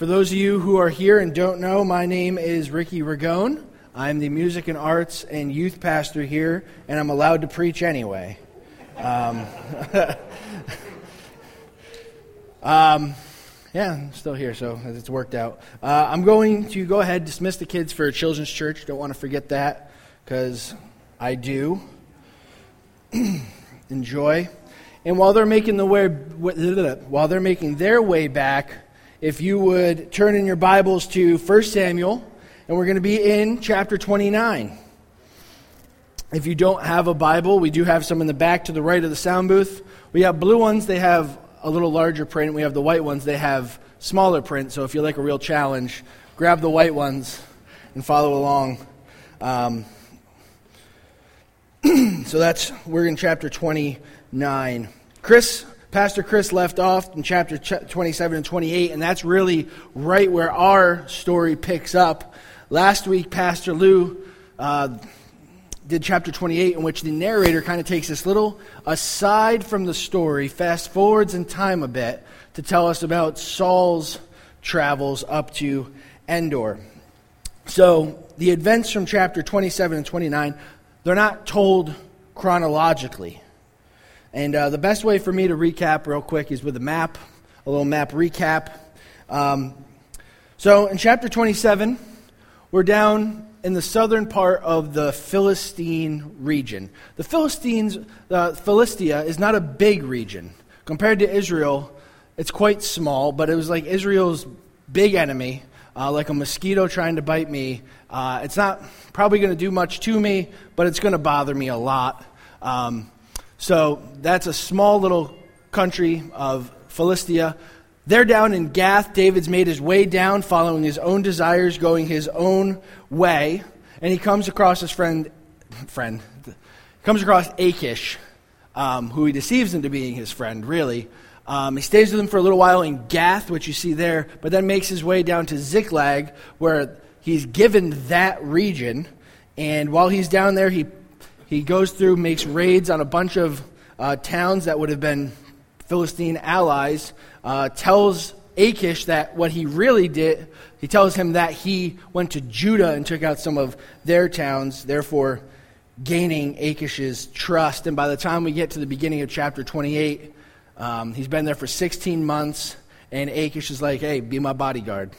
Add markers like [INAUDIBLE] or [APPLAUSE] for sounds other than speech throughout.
For those of you who are here and don't know, my name is Ricky Ragone. I'm the music and arts and youth pastor here, and I'm allowed to preach anyway. Um, [LAUGHS] um, yeah, I'm still here, so it's worked out. Uh, I'm going to go ahead dismiss the kids for children's church. Don't want to forget that because I do [CLEARS THROAT] enjoy. And while they're making the way, while they're making their way back if you would turn in your Bibles to 1 Samuel, and we're going to be in chapter 29. If you don't have a Bible, we do have some in the back to the right of the sound booth. We have blue ones, they have a little larger print. We have the white ones, they have smaller print. So if you like a real challenge, grab the white ones and follow along. Um, [CLEARS THROAT] so that's, we're in chapter 29. Chris Pastor Chris left off in chapter 27 and 28, and that's really right where our story picks up. Last week, Pastor Lou uh, did chapter 28, in which the narrator kind of takes this little aside from the story, fast forwards in time a bit, to tell us about Saul's travels up to Endor. So, the events from chapter 27 and 29, they're not told chronologically. And uh, the best way for me to recap real quick is with a map, a little map recap. Um, so in chapter 27, we're down in the southern part of the Philistine region. The Philistines, uh, Philistia is not a big region. Compared to Israel, it's quite small, but it was like Israel's big enemy, uh, like a mosquito trying to bite me. Uh, it's not probably going to do much to me, but it's going to bother me a lot. Um, so that's a small little country of Philistia. They're down in Gath. David's made his way down, following his own desires, going his own way. And he comes across his friend, friend, comes across Achish, um, who he deceives into being his friend, really. Um, he stays with him for a little while in Gath, which you see there, but then makes his way down to Ziklag, where he's given that region. And while he's down there, he he goes through, makes raids on a bunch of uh, towns that would have been Philistine allies, uh, tells Achish that what he really did, he tells him that he went to Judah and took out some of their towns, therefore gaining Achish's trust. And by the time we get to the beginning of chapter 28, um, he's been there for 16 months, and Achish is like, hey, be my bodyguard.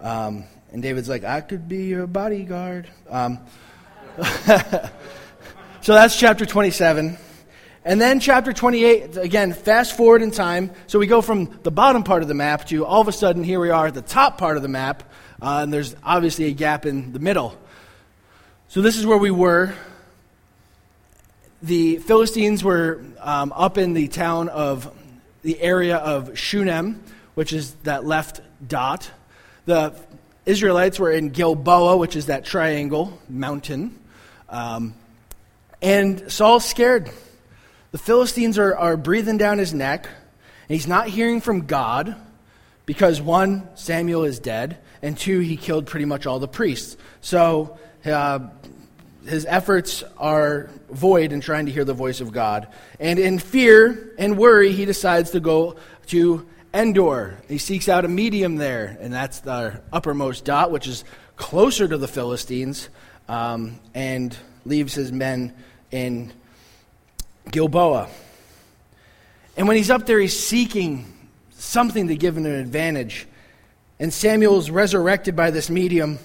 Um, and David's like, I could be your bodyguard. Um, [LAUGHS] So that's chapter 27. And then chapter 28, again, fast forward in time. So we go from the bottom part of the map to all of a sudden, here we are at the top part of the map, uh, and there's obviously a gap in the middle. So this is where we were. The Philistines were um, up in the town of the area of Shunem, which is that left dot. The Israelites were in Gilboa, which is that triangle mountain. Um, and Saul's scared. The Philistines are, are breathing down his neck, and he's not hearing from God because, one, Samuel is dead, and two, he killed pretty much all the priests. So uh, his efforts are void in trying to hear the voice of God. And in fear and worry, he decides to go to Endor. He seeks out a medium there, and that's the uppermost dot, which is closer to the Philistines, um, and leaves his men in Gilboa. And when he's up there, he's seeking something to give him an advantage. And Samuel's resurrected by this medium.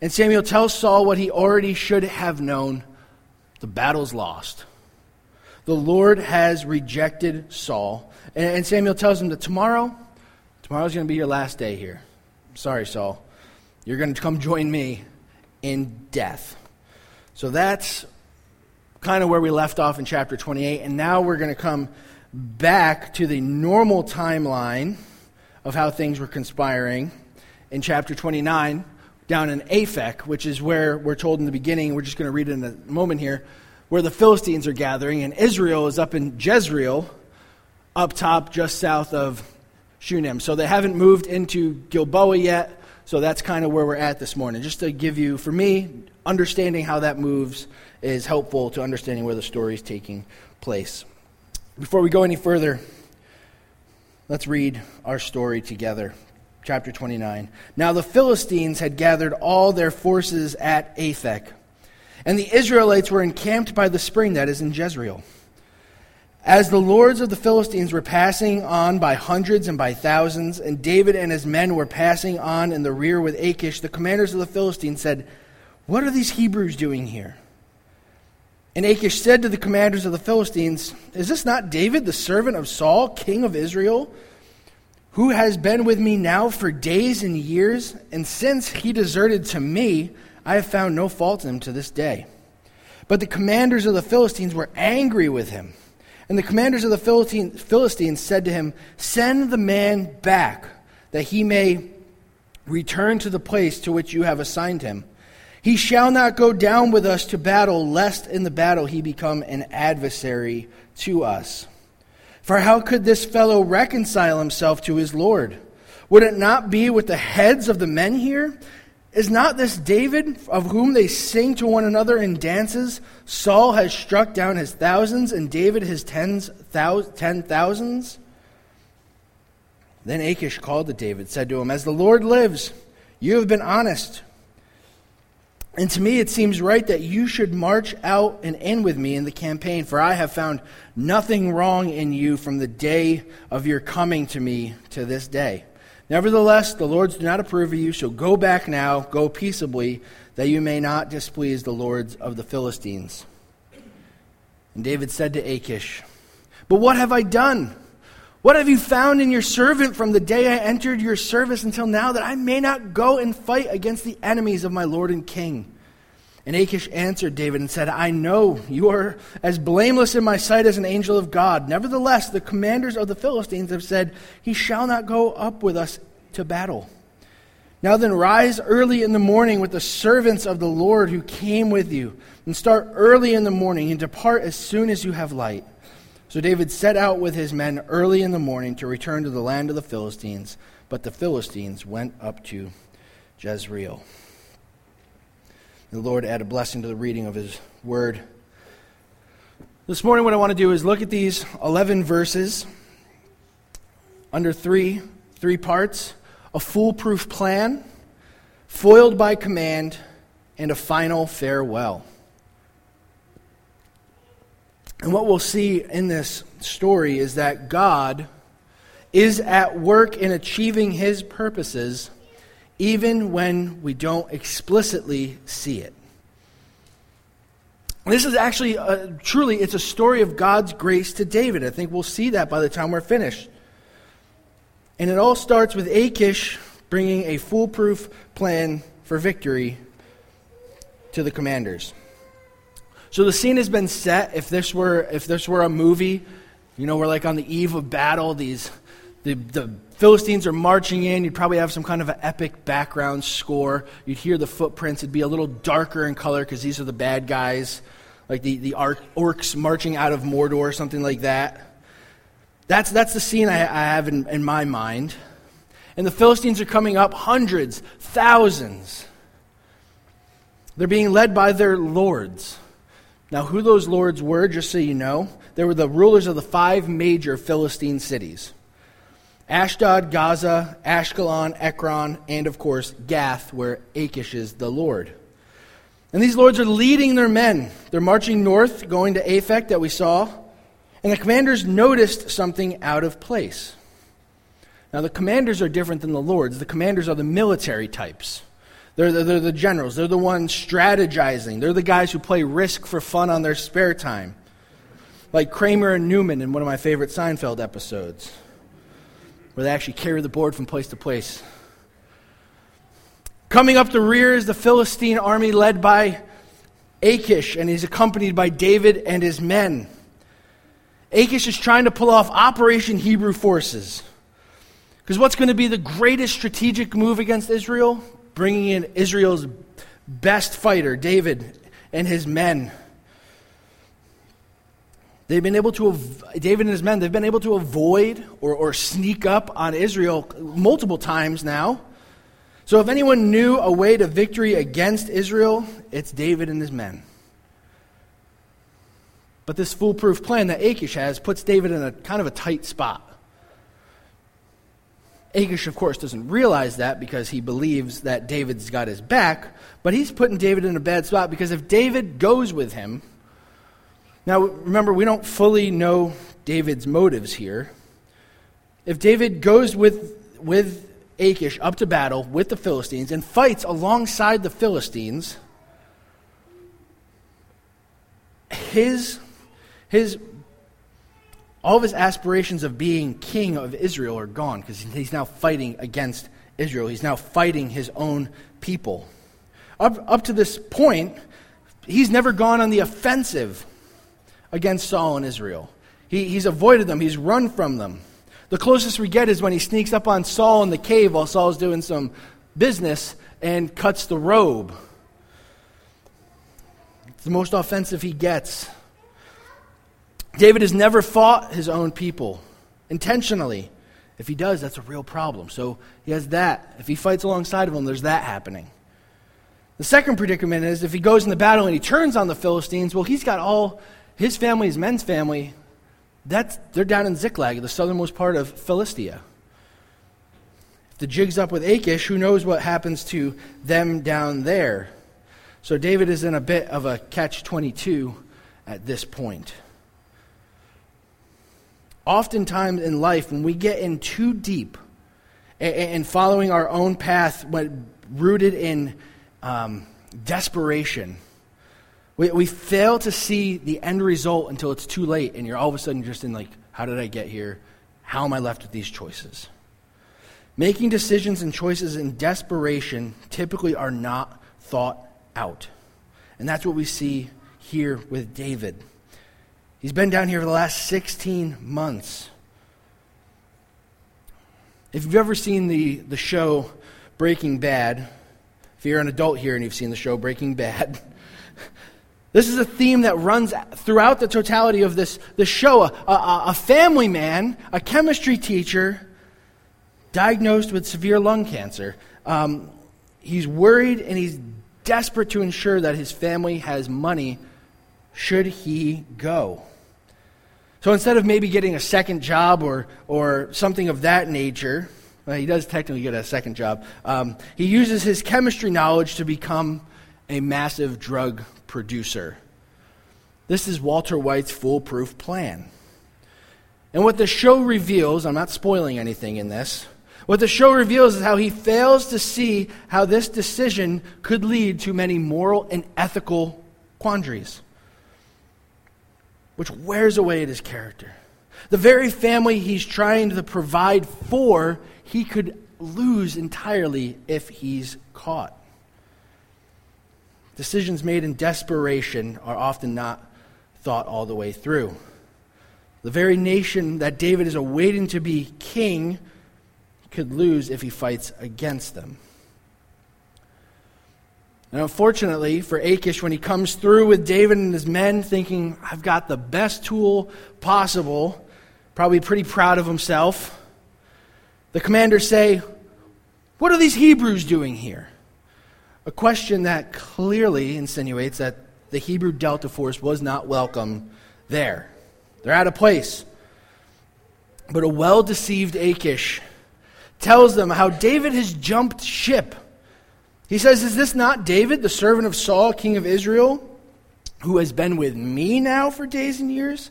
And Samuel tells Saul what he already should have known the battle's lost. The Lord has rejected Saul. And Samuel tells him that tomorrow, tomorrow's going to be your last day here. Sorry, Saul. You're going to come join me in death. So that's kind of where we left off in chapter 28. And now we're going to come back to the normal timeline of how things were conspiring in chapter 29 down in Aphek, which is where we're told in the beginning, we're just going to read it in a moment here, where the Philistines are gathering, and Israel is up in Jezreel, up top just south of Shunem. So they haven't moved into Gilboa yet, so that's kind of where we're at this morning. Just to give you, for me, understanding how that moves is helpful to understanding where the story is taking place. Before we go any further, let's read our story together. chapter 29. Now the Philistines had gathered all their forces at Aphek, and the Israelites were encamped by the spring that is in Jezreel. As the lords of the Philistines were passing on by hundreds and by thousands, and David and his men were passing on in the rear with Achish, the commanders of the Philistines said, What are these Hebrews doing here? And Achish said to the commanders of the Philistines, Is this not David, the servant of Saul, king of Israel, who has been with me now for days and years? And since he deserted to me, I have found no fault in him to this day. But the commanders of the Philistines were angry with him. And the commanders of the Philistines said to him, Send the man back, that he may return to the place to which you have assigned him. He shall not go down with us to battle, lest in the battle he become an adversary to us. For how could this fellow reconcile himself to his Lord? Would it not be with the heads of the men here? Is not this David, of whom they sing to one another in dances? Saul has struck down his thousands, and David his tens, thou, ten thousands? Then Achish called to David, said to him, As the Lord lives, you have been honest. And to me, it seems right that you should march out and in with me in the campaign, for I have found nothing wrong in you from the day of your coming to me to this day. Nevertheless, the Lords do not approve of you, so go back now, go peaceably, that you may not displease the lords of the Philistines. And David said to Achish, But what have I done? What have you found in your servant from the day I entered your service until now, that I may not go and fight against the enemies of my Lord and King? And Achish answered David and said, I know you are as blameless in my sight as an angel of God. Nevertheless, the commanders of the Philistines have said, He shall not go up with us to battle. Now then, rise early in the morning with the servants of the Lord who came with you, and start early in the morning, and depart as soon as you have light. So David set out with his men early in the morning to return to the land of the Philistines, but the Philistines went up to Jezreel. The Lord add a blessing to the reading of his word. This morning, what I want to do is look at these 11 verses under three, three parts a foolproof plan, foiled by command, and a final farewell. And what we'll see in this story is that God is at work in achieving his purposes even when we don't explicitly see it. This is actually, a, truly, it's a story of God's grace to David. I think we'll see that by the time we're finished. And it all starts with Achish bringing a foolproof plan for victory to the commanders. So the scene has been set. If this were, if this were a movie, you know, we're like on the eve of battle. These, the, the Philistines are marching in. You'd probably have some kind of an epic background score. You'd hear the footprints. It'd be a little darker in color because these are the bad guys, like the, the orcs marching out of Mordor, or something like that. That's, that's the scene I, I have in, in my mind. And the Philistines are coming up hundreds, thousands. They're being led by their lords. Now, who those lords were, just so you know, they were the rulers of the five major Philistine cities Ashdod, Gaza, Ashkelon, Ekron, and of course, Gath, where Achish is the lord. And these lords are leading their men. They're marching north, going to Aphek that we saw, and the commanders noticed something out of place. Now, the commanders are different than the lords. The commanders are the military types. They're the, they're the generals. They're the ones strategizing. They're the guys who play risk for fun on their spare time. Like Kramer and Newman in one of my favorite Seinfeld episodes, where they actually carry the board from place to place. Coming up the rear is the Philistine army led by Achish, and he's accompanied by David and his men. Achish is trying to pull off Operation Hebrew Forces. Because what's going to be the greatest strategic move against Israel? Bringing in Israel's best fighter, David, and his men. They've been able to, David and his men, they've been able to avoid or, or sneak up on Israel multiple times now. So if anyone knew a way to victory against Israel, it's David and his men. But this foolproof plan that Achish has puts David in a kind of a tight spot. Achish, of course, doesn't realize that because he believes that David's got his back, but he's putting David in a bad spot because if David goes with him, now remember, we don't fully know David's motives here. If David goes with, with Achish up to battle with the Philistines and fights alongside the Philistines, his, his all of his aspirations of being king of Israel are gone because he's now fighting against Israel. He's now fighting his own people. Up, up to this point, he's never gone on the offensive against Saul and Israel. He, he's avoided them, he's run from them. The closest we get is when he sneaks up on Saul in the cave while Saul's doing some business and cuts the robe. It's the most offensive he gets. David has never fought his own people intentionally. If he does, that's a real problem. So he has that. If he fights alongside of them, there's that happening. The second predicament is if he goes in the battle and he turns on the Philistines, well, he's got all his family, his men's family, that's, they're down in Ziklag, the southernmost part of Philistia. If the jig's up with Achish, who knows what happens to them down there? So David is in a bit of a catch 22 at this point oftentimes in life, when we get in too deep and following our own path, when rooted in um, desperation, we, we fail to see the end result until it's too late, and you're all of a sudden just in like, how did I get here? How am I left with these choices? Making decisions and choices in desperation typically are not thought out. And that's what we see here with David. He's been down here for the last 16 months. If you've ever seen the, the show Breaking Bad, if you're an adult here and you've seen the show Breaking Bad, [LAUGHS] this is a theme that runs throughout the totality of this, this show. A, a, a family man, a chemistry teacher, diagnosed with severe lung cancer. Um, he's worried and he's desperate to ensure that his family has money should he go. So instead of maybe getting a second job or, or something of that nature, well, he does technically get a second job, um, he uses his chemistry knowledge to become a massive drug producer. This is Walter White's foolproof plan. And what the show reveals, I'm not spoiling anything in this, what the show reveals is how he fails to see how this decision could lead to many moral and ethical quandaries which wears away at his character. The very family he's trying to provide for, he could lose entirely if he's caught. Decisions made in desperation are often not thought all the way through. The very nation that David is awaiting to be king could lose if he fights against them. And unfortunately for Achish, when he comes through with David and his men, thinking, I've got the best tool possible, probably pretty proud of himself, the commanders say, What are these Hebrews doing here? A question that clearly insinuates that the Hebrew Delta Force was not welcome there. They're out of place. But a well deceived Achish tells them how David has jumped ship he says, Is this not David, the servant of Saul, king of Israel, who has been with me now for days and years?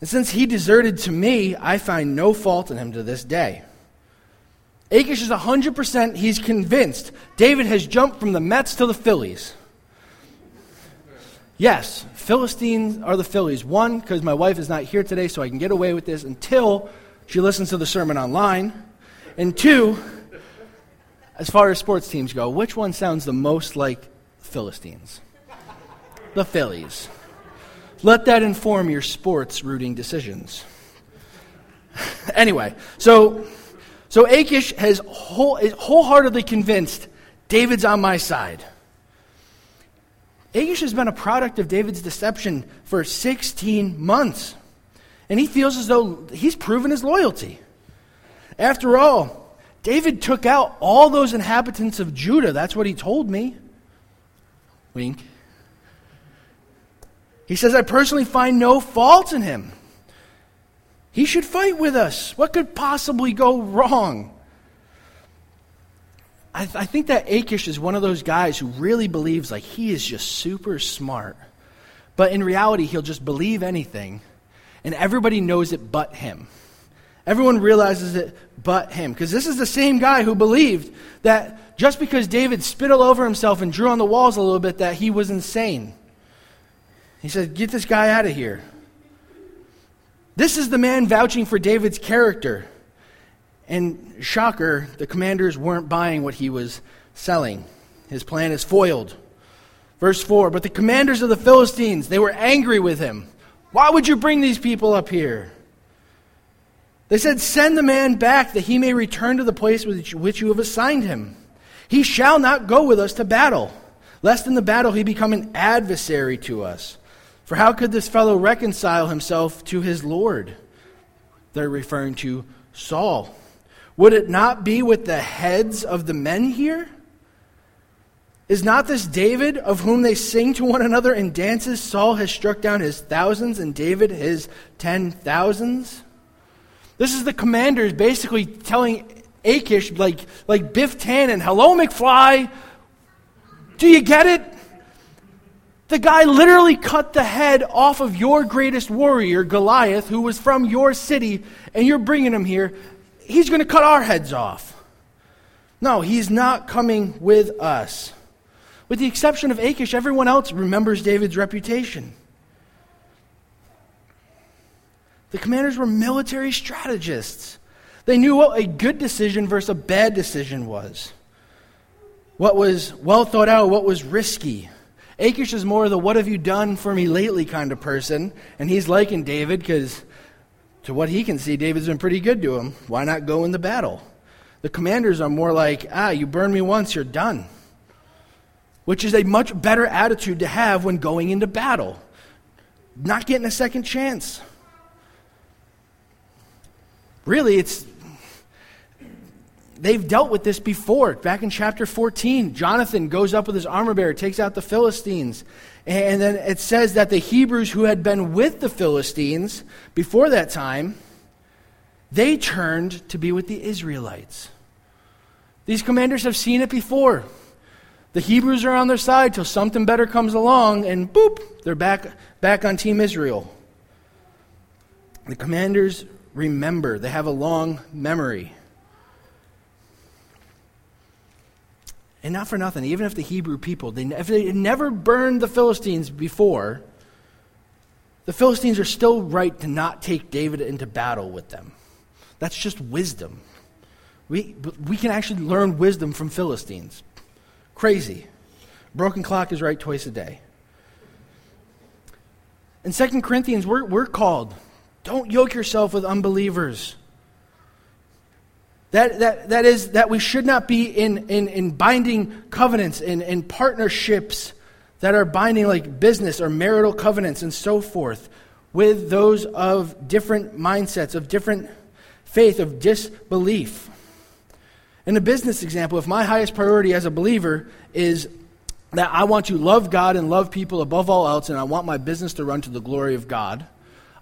And since he deserted to me, I find no fault in him to this day. Achish is 100%, he's convinced David has jumped from the Mets to the Phillies. Yes, Philistines are the Phillies. One, because my wife is not here today, so I can get away with this until she listens to the sermon online. And two, as far as sports teams go, which one sounds the most like Philistines? The Phillies. Let that inform your sports rooting decisions. [LAUGHS] anyway, so so Achish has whole, is wholeheartedly convinced David's on my side. Achish has been a product of David's deception for 16 months. And he feels as though he's proven his loyalty. After all, David took out all those inhabitants of Judah. That's what he told me. Wink. He says, I personally find no fault in him. He should fight with us. What could possibly go wrong? I, th- I think that Achish is one of those guys who really believes like he is just super smart. But in reality, he'll just believe anything, and everybody knows it but him. Everyone realizes it but him. Because this is the same guy who believed that just because David spit all over himself and drew on the walls a little bit, that he was insane. He said, Get this guy out of here. This is the man vouching for David's character. And shocker, the commanders weren't buying what he was selling. His plan is foiled. Verse 4 But the commanders of the Philistines, they were angry with him. Why would you bring these people up here? They said, Send the man back that he may return to the place which, which you have assigned him. He shall not go with us to battle, lest in the battle he become an adversary to us. For how could this fellow reconcile himself to his Lord? They're referring to Saul. Would it not be with the heads of the men here? Is not this David, of whom they sing to one another in dances? Saul has struck down his thousands, and David his ten thousands. This is the commanders basically telling Achish, like, like Biff Tannen, hello, McFly. Do you get it? The guy literally cut the head off of your greatest warrior, Goliath, who was from your city, and you're bringing him here he's going to cut our heads off. No, he's not coming with us. With the exception of Achish, everyone else remembers David's reputation. The commanders were military strategists. They knew what a good decision versus a bad decision was. What was well thought out, what was risky. Achish is more the what have you done for me lately kind of person, and he's liking David because to what he can see, David's been pretty good to him. Why not go in the battle? The commanders are more like, ah, you burn me once, you're done. Which is a much better attitude to have when going into battle. Not getting a second chance. Really, it's. They've dealt with this before. Back in chapter 14, Jonathan goes up with his armor bearer, takes out the Philistines. And then it says that the Hebrews who had been with the Philistines before that time, they turned to be with the Israelites. These commanders have seen it before. The Hebrews are on their side till something better comes along, and boop, they're back, back on Team Israel. The commanders remember, they have a long memory. And not for nothing, even if the Hebrew people, they, if they had never burned the Philistines before, the Philistines are still right to not take David into battle with them. That's just wisdom. We, we can actually learn wisdom from Philistines. Crazy. Broken clock is right twice a day. In 2 Corinthians, we're, we're called don't yoke yourself with unbelievers. That, that, that is, that we should not be in, in, in binding covenants, in, in partnerships that are binding, like business or marital covenants and so forth, with those of different mindsets, of different faith, of disbelief. In a business example, if my highest priority as a believer is that I want to love God and love people above all else, and I want my business to run to the glory of God,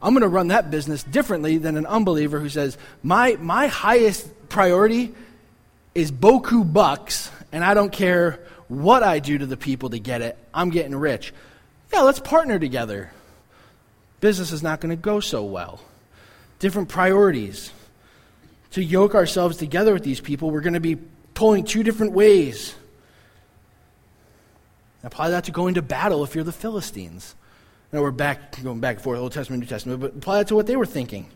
I'm going to run that business differently than an unbeliever who says, My, my highest priority is Boku bucks, and I don't care what I do to the people to get it. I'm getting rich. Yeah, let's partner together. Business is not going to go so well. Different priorities. To yoke ourselves together with these people, we're going to be pulling two different ways. Apply that to going to battle if you're the Philistines. Now we're back, going back and forth, Old Testament, New Testament, but apply that to what they were thinking.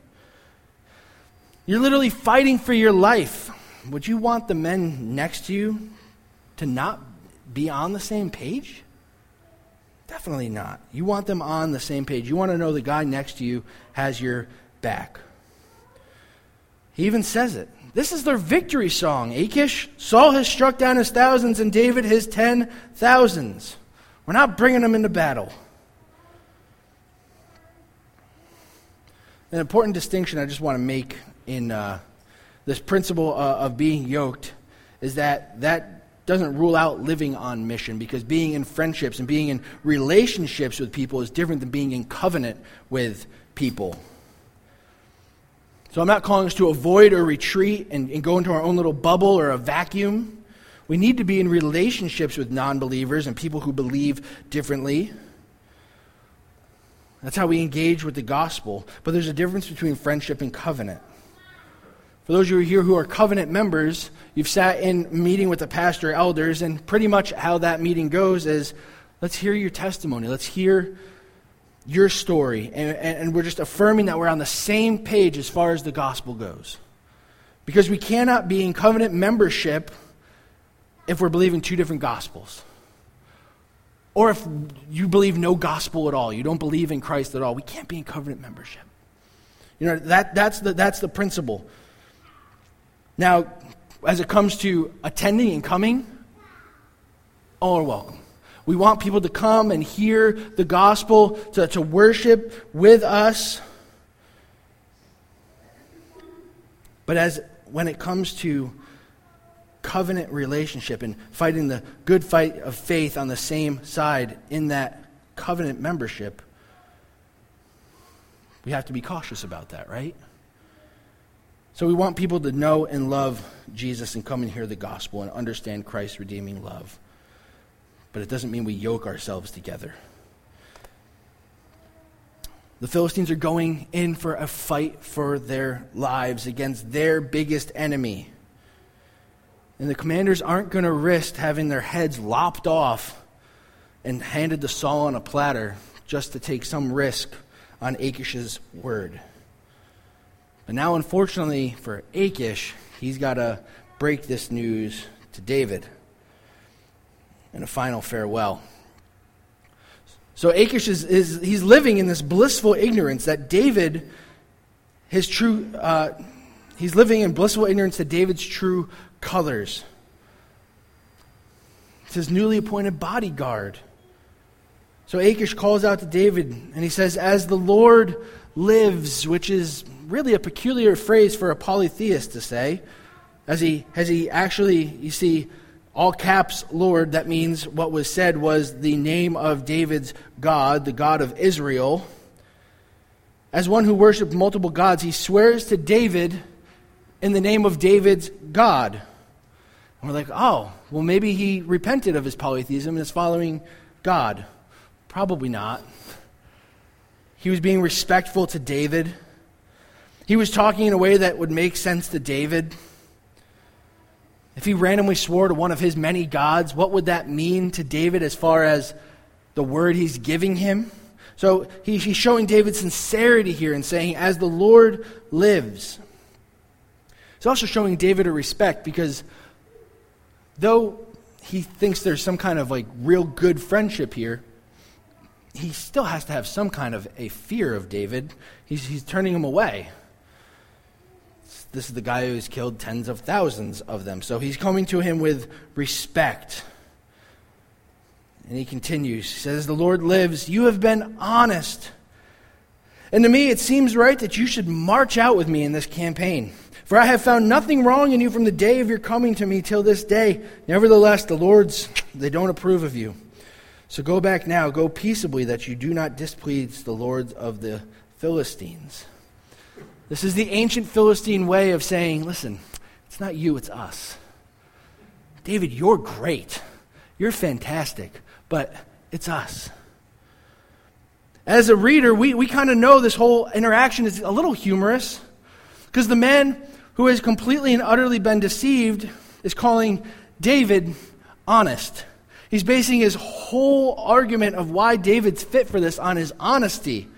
You're literally fighting for your life. Would you want the men next to you to not be on the same page? Definitely not. You want them on the same page. You want to know the guy next to you has your back. He even says it. This is their victory song. Achish, Saul has struck down his thousands and David his ten thousands. We're not bringing them into battle. An important distinction I just want to make in uh, this principle uh, of being yoked is that that doesn't rule out living on mission because being in friendships and being in relationships with people is different than being in covenant with people. So I'm not calling us to avoid or retreat and, and go into our own little bubble or a vacuum. We need to be in relationships with non believers and people who believe differently. That's how we engage with the gospel. But there's a difference between friendship and covenant. For those of you here who are covenant members, you've sat in meeting with the pastor elders, and pretty much how that meeting goes is let's hear your testimony. Let's hear your story. And, and, we're just affirming that we're on the same page as far as the gospel goes. Because we cannot be in covenant membership if we're believing two different gospels. Or if you believe no gospel at all, you don't believe in Christ at all, we can't be in covenant membership. You know, that, that's, the, that's the principle. Now, as it comes to attending and coming, all are welcome. We want people to come and hear the gospel, to, to worship with us. But as when it comes to covenant relationship and fighting the good fight of faith on the same side in that covenant membership, we have to be cautious about that, right? So we want people to know and love Jesus and come and hear the gospel and understand Christ's redeeming love but it doesn't mean we yoke ourselves together. The Philistines are going in for a fight for their lives against their biggest enemy. And the commanders aren't going to risk having their heads lopped off and handed to Saul on a platter just to take some risk on Achish's word. But now, unfortunately for Achish, he's got to break this news to David and a final farewell. So Achish is, is he's living in this blissful ignorance that David, his true, uh, he's living in blissful ignorance to David's true colors. It's his newly appointed bodyguard. So Achish calls out to David and he says, As the Lord lives, which is really a peculiar phrase for a polytheist to say, as he, as he actually, you see, all caps Lord, that means what was said was the name of David's God, the God of Israel. As one who worshiped multiple gods, he swears to David in the name of David's God. We're like, oh, well, maybe he repented of his polytheism and is following God. Probably not. He was being respectful to David. He was talking in a way that would make sense to David. If he randomly swore to one of his many gods, what would that mean to David as far as the word he's giving him? So he's showing David sincerity here and saying, As the Lord lives. He's also showing David a respect because though he thinks there's some kind of like real good friendship here, he still has to have some kind of a fear of David. He's, he's turning him away. This is the guy who's killed tens of thousands of them. So he's coming to him with respect. And he continues. He says, The Lord lives. You have been honest. And to me, it seems right that you should march out with me in this campaign. For I have found nothing wrong in you from the day of your coming to me till this day. Nevertheless, the Lord's, they don't approve of you. So go back now, go peaceably, that you do not displease the lords of the Philistines. This is the ancient Philistine way of saying, listen, it's not you, it's us. David, you're great. You're fantastic, but it's us. As a reader, we, we kind of know this whole interaction is a little humorous because the man who has completely and utterly been deceived is calling David honest. He's basing his whole argument of why David's fit for this on his honesty.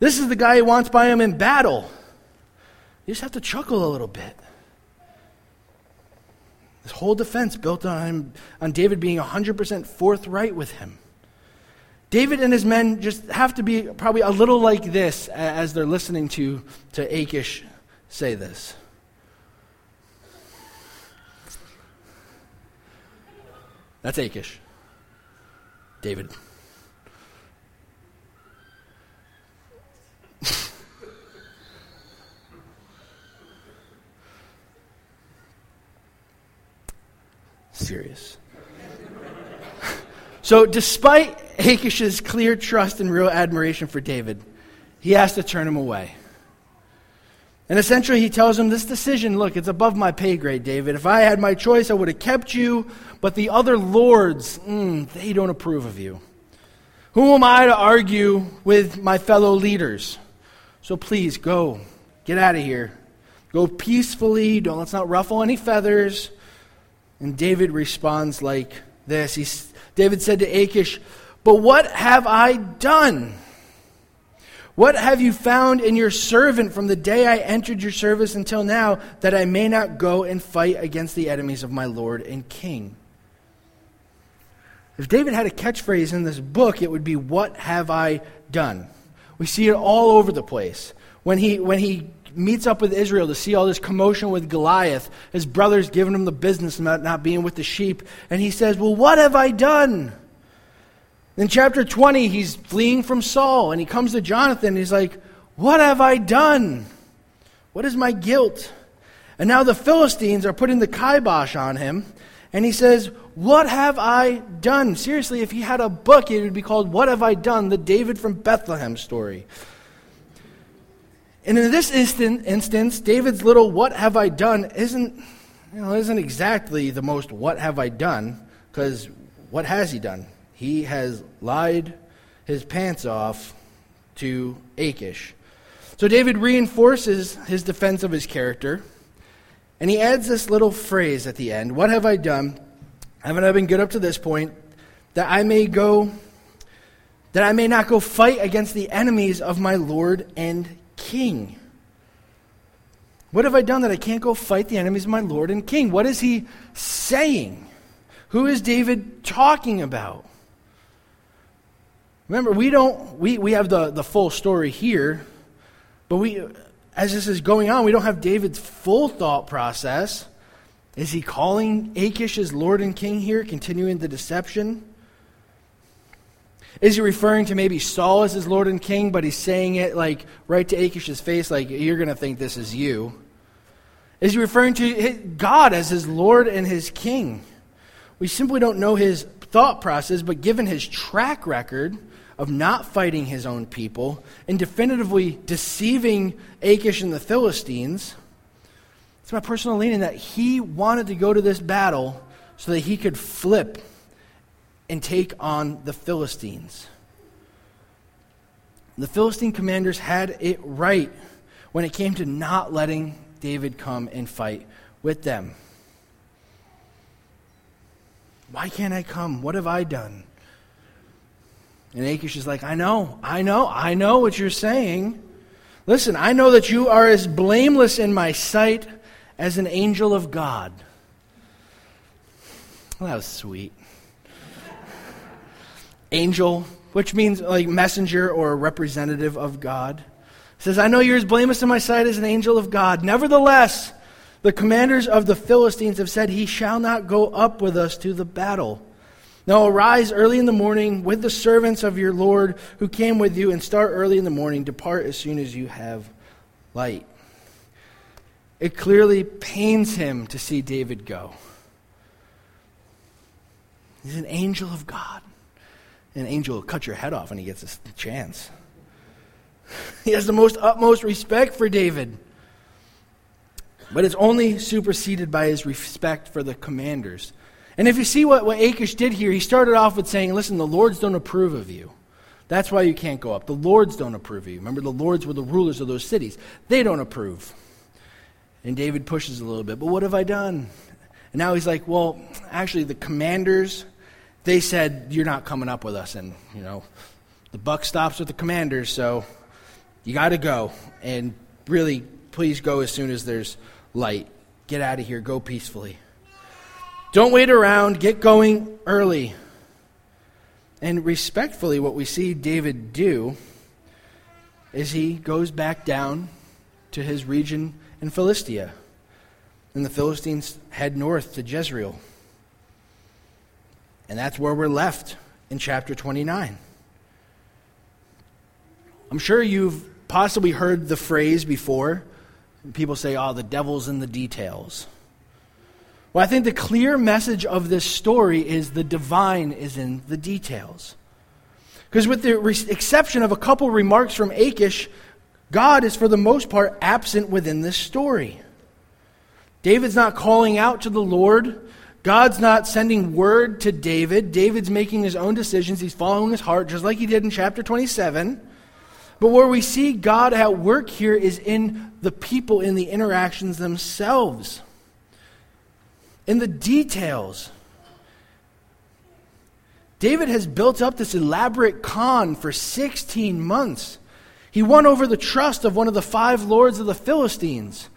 This is the guy he wants by him in battle. You just have to chuckle a little bit. This whole defense built on on David being 100% forthright with him. David and his men just have to be probably a little like this as they're listening to, to Achish say this. That's Achish. David. serious. so, despite Achish's clear trust and real admiration for David, he has to turn him away. And essentially, he tells him this decision look, it's above my pay grade, David. If I had my choice, I would have kept you, but the other lords, mm, they don't approve of you. Who am I to argue with my fellow leaders? So please go. Get out of here. Go peacefully. Don't let's not ruffle any feathers. And David responds like this. He, David said to Achish, But what have I done? What have you found in your servant from the day I entered your service until now, that I may not go and fight against the enemies of my Lord and King? If David had a catchphrase in this book, it would be, What have I done? We see it all over the place. When he, when he meets up with Israel to see all this commotion with Goliath, his brother's giving him the business about not being with the sheep, and he says, Well, what have I done? In chapter 20, he's fleeing from Saul, and he comes to Jonathan, and he's like, What have I done? What is my guilt? And now the Philistines are putting the kibosh on him, and he says, What have I done? Seriously, if he had a book, it would be called What Have I Done? The David from Bethlehem story. And in this instant, instance, David's little what have I done isn't, you know, isn't exactly the most what have I done, because what has he done? He has lied his pants off to Achish. So David reinforces his defense of his character, and he adds this little phrase at the end What have I done? Haven't I been good up to this point? That I may go, that I may not go fight against the enemies of my Lord and king. What have I done that I can't go fight the enemies of my Lord and King? What is he saying? Who is David talking about? Remember, we don't we, we have the, the full story here, but we as this is going on, we don't have David's full thought process. Is he calling Achish as Lord and King here, continuing the deception? Is he referring to maybe Saul as his Lord and King, but he's saying it like right to Achish's face, like you're going to think this is you? Is he referring to God as his Lord and his King? We simply don't know his thought process, but given his track record of not fighting his own people and definitively deceiving Achish and the Philistines, it's my personal leaning that he wanted to go to this battle so that he could flip and take on the Philistines. The Philistine commanders had it right when it came to not letting David come and fight with them. Why can't I come? What have I done? And Achish is like, I know, I know, I know what you're saying. Listen, I know that you are as blameless in my sight as an angel of God. Well, that was sweet angel, which means like messenger or representative of God. says, I know you're as blameless in my sight as an angel of God. Nevertheless, the commanders of the Philistines have said, He shall not go up with us to the battle. Now arise early in the morning with the servants of your Lord who came with you, and start early in the morning. Depart as soon as you have light. It clearly pains him to see David go. He's an angel of God. An angel will cut your head off when he gets a chance. [LAUGHS] he has the most utmost respect for David. But it's only superseded by his respect for the commanders. And if you see what, what Achish did here, he started off with saying, Listen, the Lords don't approve of you. That's why you can't go up. The Lords don't approve of you. Remember, the Lords were the rulers of those cities. They don't approve. And David pushes a little bit, but what have I done? And now he's like, Well, actually, the commanders they said, You're not coming up with us. And, you know, the buck stops with the commanders, so you got to go. And really, please go as soon as there's light. Get out of here. Go peacefully. Don't wait around. Get going early. And respectfully, what we see David do is he goes back down to his region in Philistia. And the Philistines head north to Jezreel. And that's where we're left in chapter 29. I'm sure you've possibly heard the phrase before. People say, oh, the devil's in the details. Well, I think the clear message of this story is the divine is in the details. Because, with the re- exception of a couple remarks from Achish, God is, for the most part, absent within this story. David's not calling out to the Lord. God's not sending word to David. David's making his own decisions. He's following his heart, just like he did in chapter 27. But where we see God at work here is in the people, in the interactions themselves, in the details. David has built up this elaborate con for 16 months. He won over the trust of one of the five lords of the Philistines.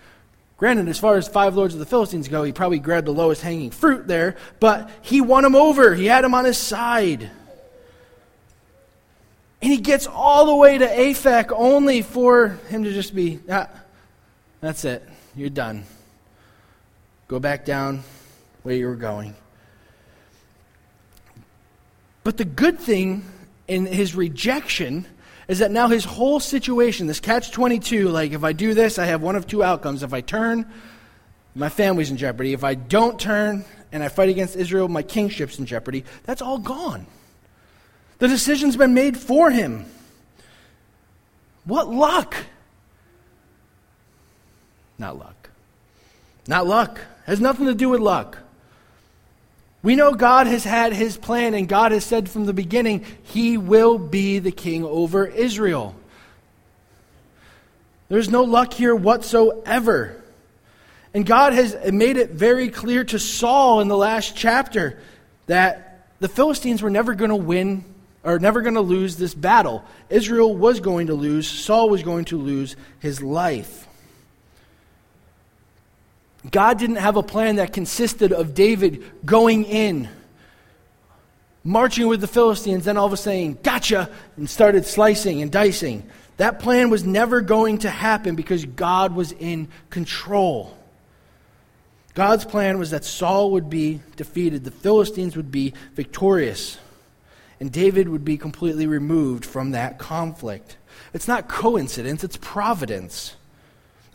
Granted, as far as five lords of the Philistines go, he probably grabbed the lowest hanging fruit there, but he won him over. He had him on his side. And he gets all the way to Aphek only for him to just be, ah, that's it. You're done. Go back down where you were going. But the good thing in his rejection is that now his whole situation, this catch 22, like if I do this, I have one of two outcomes. If I turn, my family's in jeopardy. If I don't turn and I fight against Israel, my kingship's in jeopardy. That's all gone. The decision's been made for him. What luck! Not luck. Not luck. Has nothing to do with luck. We know God has had his plan, and God has said from the beginning, he will be the king over Israel. There's no luck here whatsoever. And God has made it very clear to Saul in the last chapter that the Philistines were never going to win or never going to lose this battle. Israel was going to lose, Saul was going to lose his life. God didn't have a plan that consisted of David going in, marching with the Philistines, then all of a sudden, gotcha, and started slicing and dicing. That plan was never going to happen because God was in control. God's plan was that Saul would be defeated, the Philistines would be victorious and David would be completely removed from that conflict. It's not coincidence, it's providence.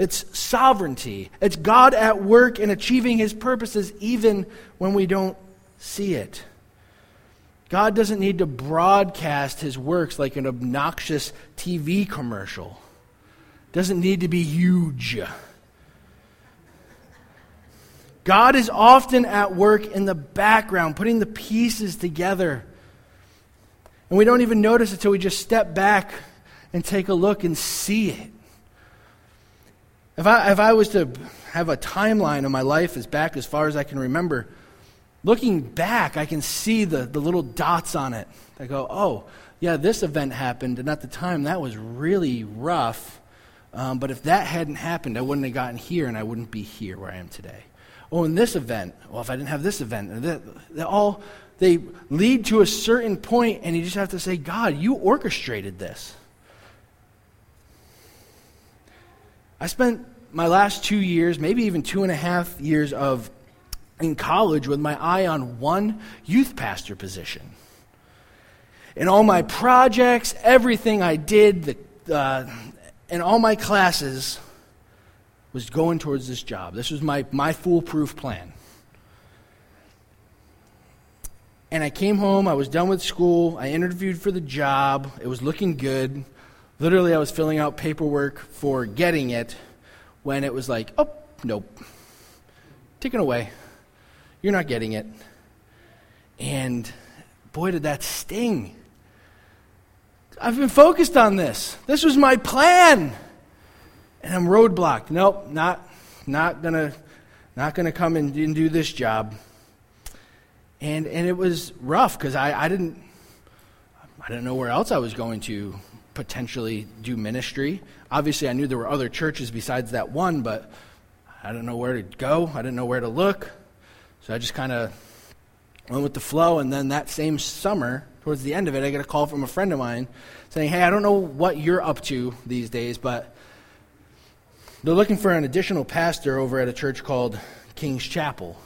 It's sovereignty. It's God at work in achieving his purposes even when we don't see it. God doesn't need to broadcast his works like an obnoxious TV commercial. Doesn't need to be huge. God is often at work in the background, putting the pieces together and we don't even notice it until we just step back and take a look and see it. If I, if I was to have a timeline of my life as back as far as I can remember, looking back, I can see the, the little dots on it. I go, oh, yeah, this event happened, and at the time that was really rough. Um, but if that hadn't happened, I wouldn't have gotten here, and I wouldn't be here where I am today. Oh, in this event, well, if I didn't have this event, they all they lead to a certain point, and you just have to say, God, you orchestrated this. I spent my last two years, maybe even two and a half years of in college with my eye on one youth pastor position. In all my projects, everything I did, the, uh, in all my classes, was going towards this job. This was my, my foolproof plan. And I came home, I was done with school, I interviewed for the job, it was looking good. Literally, I was filling out paperwork for getting it when it was like, oh, nope, taken away. You're not getting it. And boy, did that sting. I've been focused on this. This was my plan. And I'm roadblocked. Nope, not, not gonna, not gonna come and do this job and and it was rough because I, I didn't I didn't know where else I was going to potentially do ministry. Obviously, I knew there were other churches besides that one, but I didn't know where to go. I didn't know where to look, so I just kind of went with the flow. And then that same summer, towards the end of it, I got a call from a friend of mine saying, "Hey, I don't know what you're up to these days, but." They're looking for an additional pastor over at a church called King's Chapel.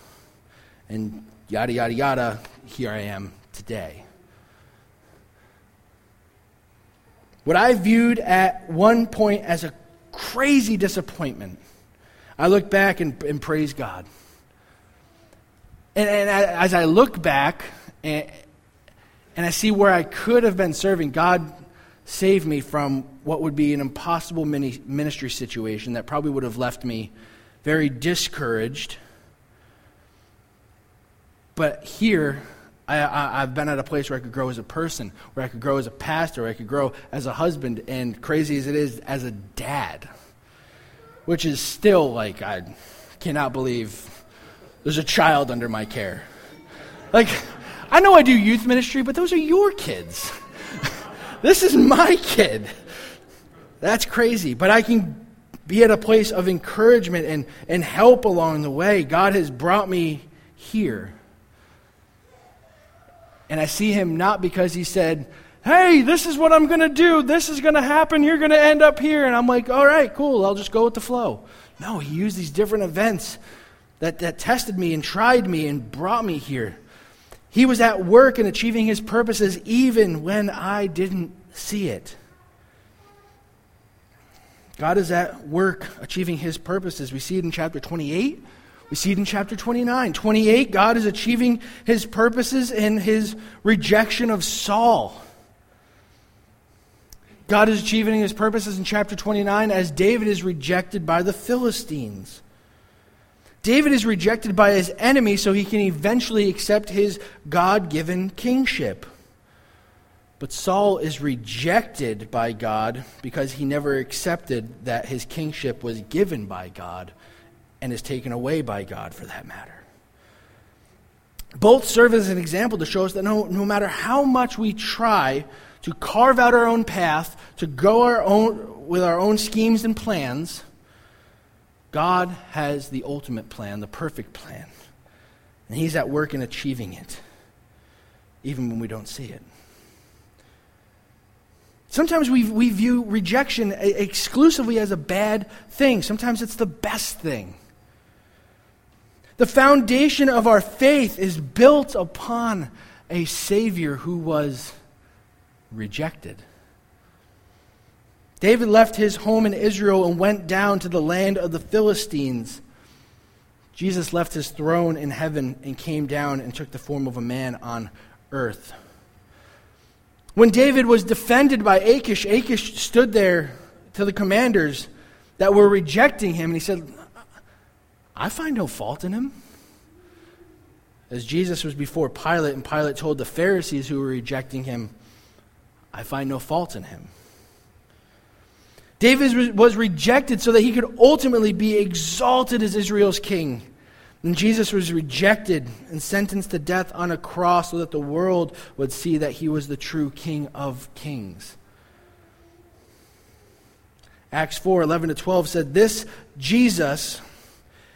And yada, yada, yada, here I am today. What I viewed at one point as a crazy disappointment, I look back and, and praise God. And, and as I look back and, and I see where I could have been serving, God saved me from what would be an impossible ministry situation that probably would have left me very discouraged. But here, I, have been at a place where I could grow as a person, where I could grow as a pastor, where I could grow as a husband, and crazy as it is, as a dad. Which is still like, I cannot believe there's a child under my care. Like, I know I do youth ministry, but those are your kids. [LAUGHS] this is my kid. That's crazy. But I can be at a place of encouragement and, and help along the way. God has brought me here. And I see him not because he said, Hey, this is what I'm going to do. This is going to happen. You're going to end up here. And I'm like, All right, cool. I'll just go with the flow. No, he used these different events that, that tested me and tried me and brought me here. He was at work in achieving his purposes even when I didn't see it. God is at work achieving his purposes. We see it in chapter 28. We see it in chapter 29. 28, God is achieving his purposes in his rejection of Saul. God is achieving his purposes in chapter 29 as David is rejected by the Philistines. David is rejected by his enemy so he can eventually accept his God given kingship. But Saul is rejected by God because he never accepted that his kingship was given by God and is taken away by God for that matter. Both serve as an example to show us that no, no matter how much we try to carve out our own path, to go our own, with our own schemes and plans, God has the ultimate plan, the perfect plan. And He's at work in achieving it, even when we don't see it. Sometimes we, we view rejection exclusively as a bad thing. Sometimes it's the best thing. The foundation of our faith is built upon a Savior who was rejected. David left his home in Israel and went down to the land of the Philistines. Jesus left his throne in heaven and came down and took the form of a man on earth. When David was defended by Achish, Achish stood there to the commanders that were rejecting him, and he said, I find no fault in him. As Jesus was before Pilate, and Pilate told the Pharisees who were rejecting him, I find no fault in him. David was rejected so that he could ultimately be exalted as Israel's king. And Jesus was rejected and sentenced to death on a cross so that the world would see that he was the true king of kings. Acts 4 11 to 12 said, This Jesus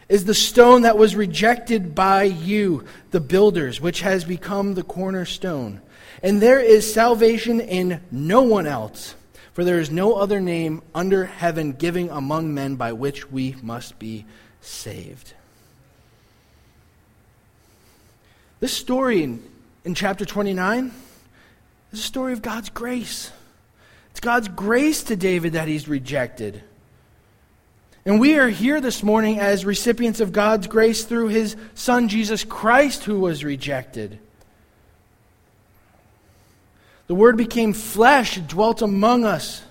is the stone that was rejected by you, the builders, which has become the cornerstone. And there is salvation in no one else, for there is no other name under heaven given among men by which we must be saved. This story in, in chapter 29 is a story of God's grace. It's God's grace to David that he's rejected. And we are here this morning as recipients of God's grace through his Son, Jesus Christ, who was rejected. The Word became flesh, dwelt among us.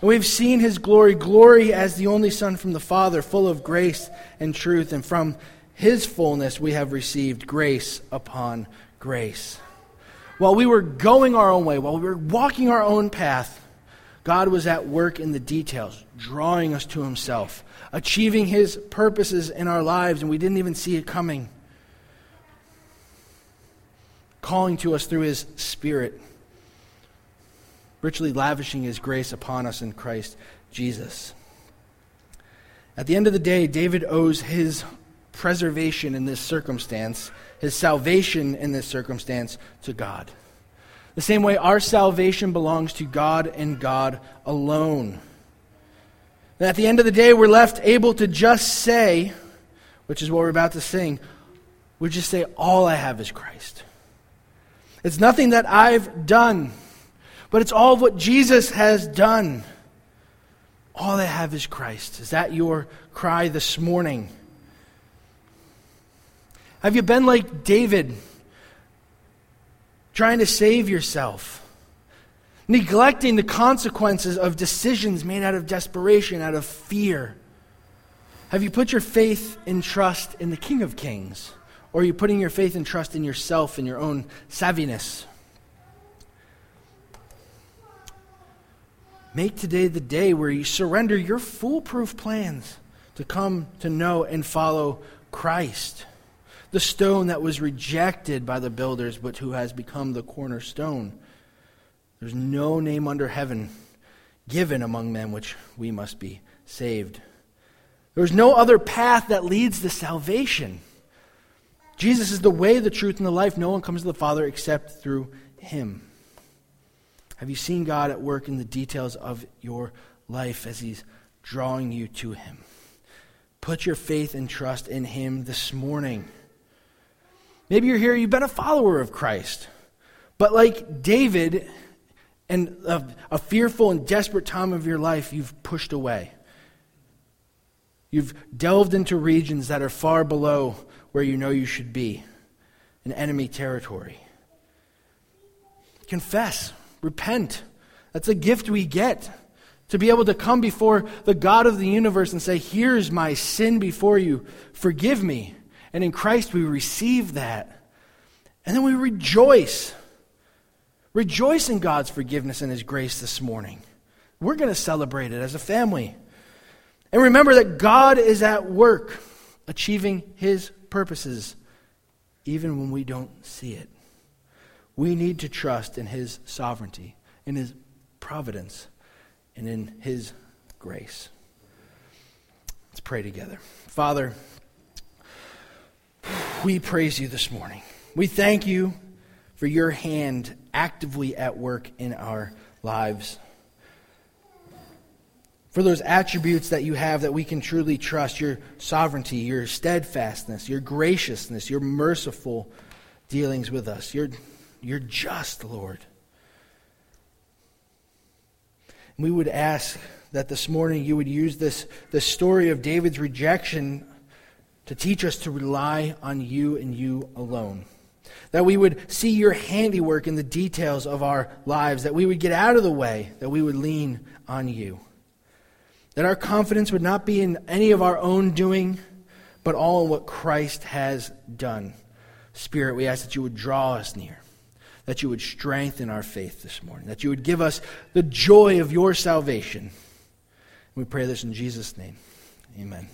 And we've seen his glory, glory as the only Son from the Father, full of grace and truth. And from his fullness we have received grace upon grace. While we were going our own way, while we were walking our own path, God was at work in the details, drawing us to himself achieving His purposes in our lives, and we didn't even see it coming. Calling to us through His Spirit, richly lavishing His grace upon us in Christ Jesus. At the end of the day, David owes his preservation in this circumstance, his salvation in this circumstance, to God. The same way our salvation belongs to God and God alone. And at the end of the day, we're left able to just say, which is what we're about to sing, we just say, All I have is Christ. It's nothing that I've done, but it's all of what Jesus has done. All I have is Christ. Is that your cry this morning? Have you been like David, trying to save yourself? neglecting the consequences of decisions made out of desperation, out of fear? Have you put your faith and trust in the King of Kings? Or are you putting your faith and trust in yourself and your own savviness? Make today the day where you surrender your foolproof plans to come to know and follow Christ, the stone that was rejected by the builders, but who has become the cornerstone. There's no name under heaven given among men which we must be saved. There's no other path that leads to salvation. Jesus is the way, the truth, and the life. No one comes to the Father except through him. Have you seen God at work in the details of your life as he's drawing you to him? Put your faith and trust in him this morning. Maybe you're here, you've been a follower of Christ. But like David, and a, a, fearful and desperate time of your life, you've pushed away. You've delved into regions that are far below where you know you should be, in enemy territory. Confess, repent. That's a gift we get to be able to come before the God of the universe and say, Here's my sin before you, forgive me. And in Christ we receive that. And then we rejoice. Rejoice in God's forgiveness and His grace this morning. We're going to celebrate it as a family. And remember that God is at work achieving His purposes, even when we don't see it. We need to trust in His sovereignty, in His providence, and in His grace. Let's pray together. Father, we praise you this morning. We thank you for your hand actively at work in our lives for those attributes that you have that we can truly trust your sovereignty, your steadfastness, your graciousness, your merciful dealings with us. You're, you're just, Lord. we would ask that this morning you would use this, this story of David's rejection to teach us to rely on you and you alone. That we would see your handiwork in the details of our lives, that we would get out of the way, that we would lean on you. That our confidence would not be in any of our own doing, but all in what Christ has done. Spirit, we ask that you would draw us near, that you would strengthen our faith this morning, that you would give us the joy of your salvation. We pray this in Jesus' name. Amen.